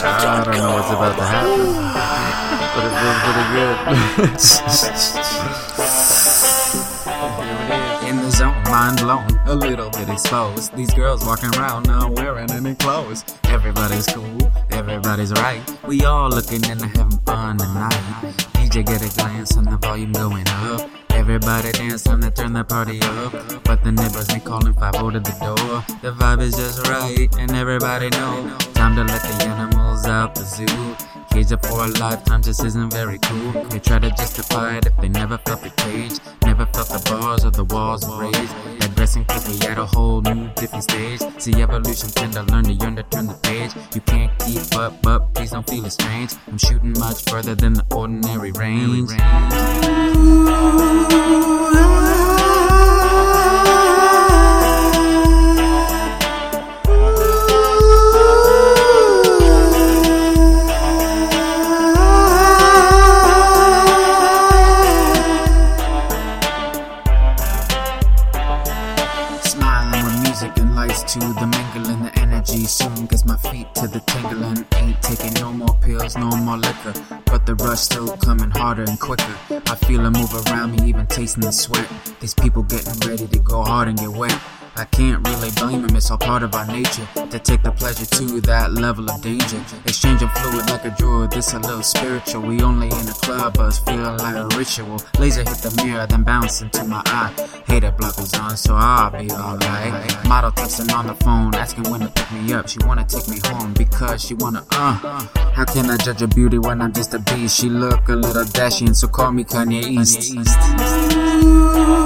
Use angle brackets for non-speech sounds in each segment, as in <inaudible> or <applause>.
I don't know what's about to happen, <laughs> but it feels pretty good. In the zone, mind blown, a little bit exposed. These girls walking around not wearing any clothes. Everybody's cool, everybody's right. We all looking into having fun tonight. DJ get a glance and the volume going up. Everybody dance time to turn the party up. But the neighbors ain't calling 5 to the door. The vibe is just right, and everybody know. Time to let the animals out the zoo. Cage up for a lifetime just isn't very cool. They try to justify it if they never felt the cage. Never felt the bars or the walls raised. Digressing cause we at a whole new different stage. See evolution tend to learn to yearn to turn the page. You can't keep up, but please don't feel strange. I'm shooting much further than the ordinary range. Smiling to the mingling, the energy soon gets my feet to the tingling. Ain't taking no more pills, no more liquor, but the rush still coming harder and quicker. I feel it move around me, even tasting the sweat. These people getting ready to go hard and get wet. I can't really blame him, it's all part of our nature to take the pleasure to that level of danger. Exchanging fluid like a druid, this a little spiritual. We only in a club, but feeling like a ritual. Laser hit the mirror, then bounce into my eye. Hater block was on, so I'll be alright. Model texting on the phone, asking when to pick me up. She wanna take me home because she wanna, uh. How can I judge a beauty when I'm just a beast? She look a little dashing, so call me Kanye East. Beat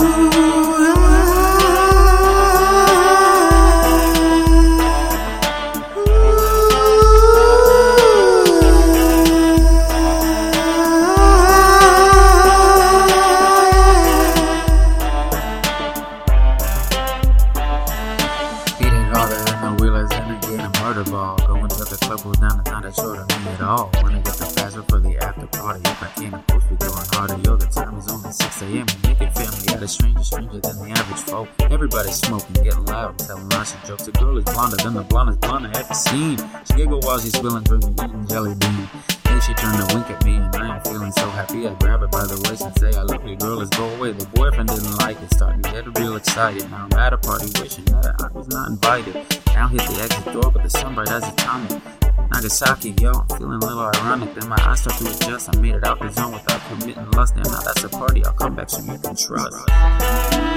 a short of me at all. Wanna get the faster for the after party. If I can't, of course we going harder. Yo, the time is only 6 a.m. We make it family out of stranger, stranger than the average folk. Everybody's smoking, getting loud, and telling lots of jokes. The girl is blonder than the blondest blonde I ever seen. She giggle while she's spilling, drinking, eating jelly bean. Then she turned to wink at me, and I am feeling so happy. I grab her by the waist and say, I love you, girl, let's go away. The boyfriend didn't like it, starting to get real excited. Now I'm at a party wishing that not invited. Now hit the exit door, but the sunbright has atomic. Nagasaki, yo, I'm feeling a little ironic. Then my eyes start to adjust. I made it out the zone without committing lust. Now that's a party I'll come back so you can trust.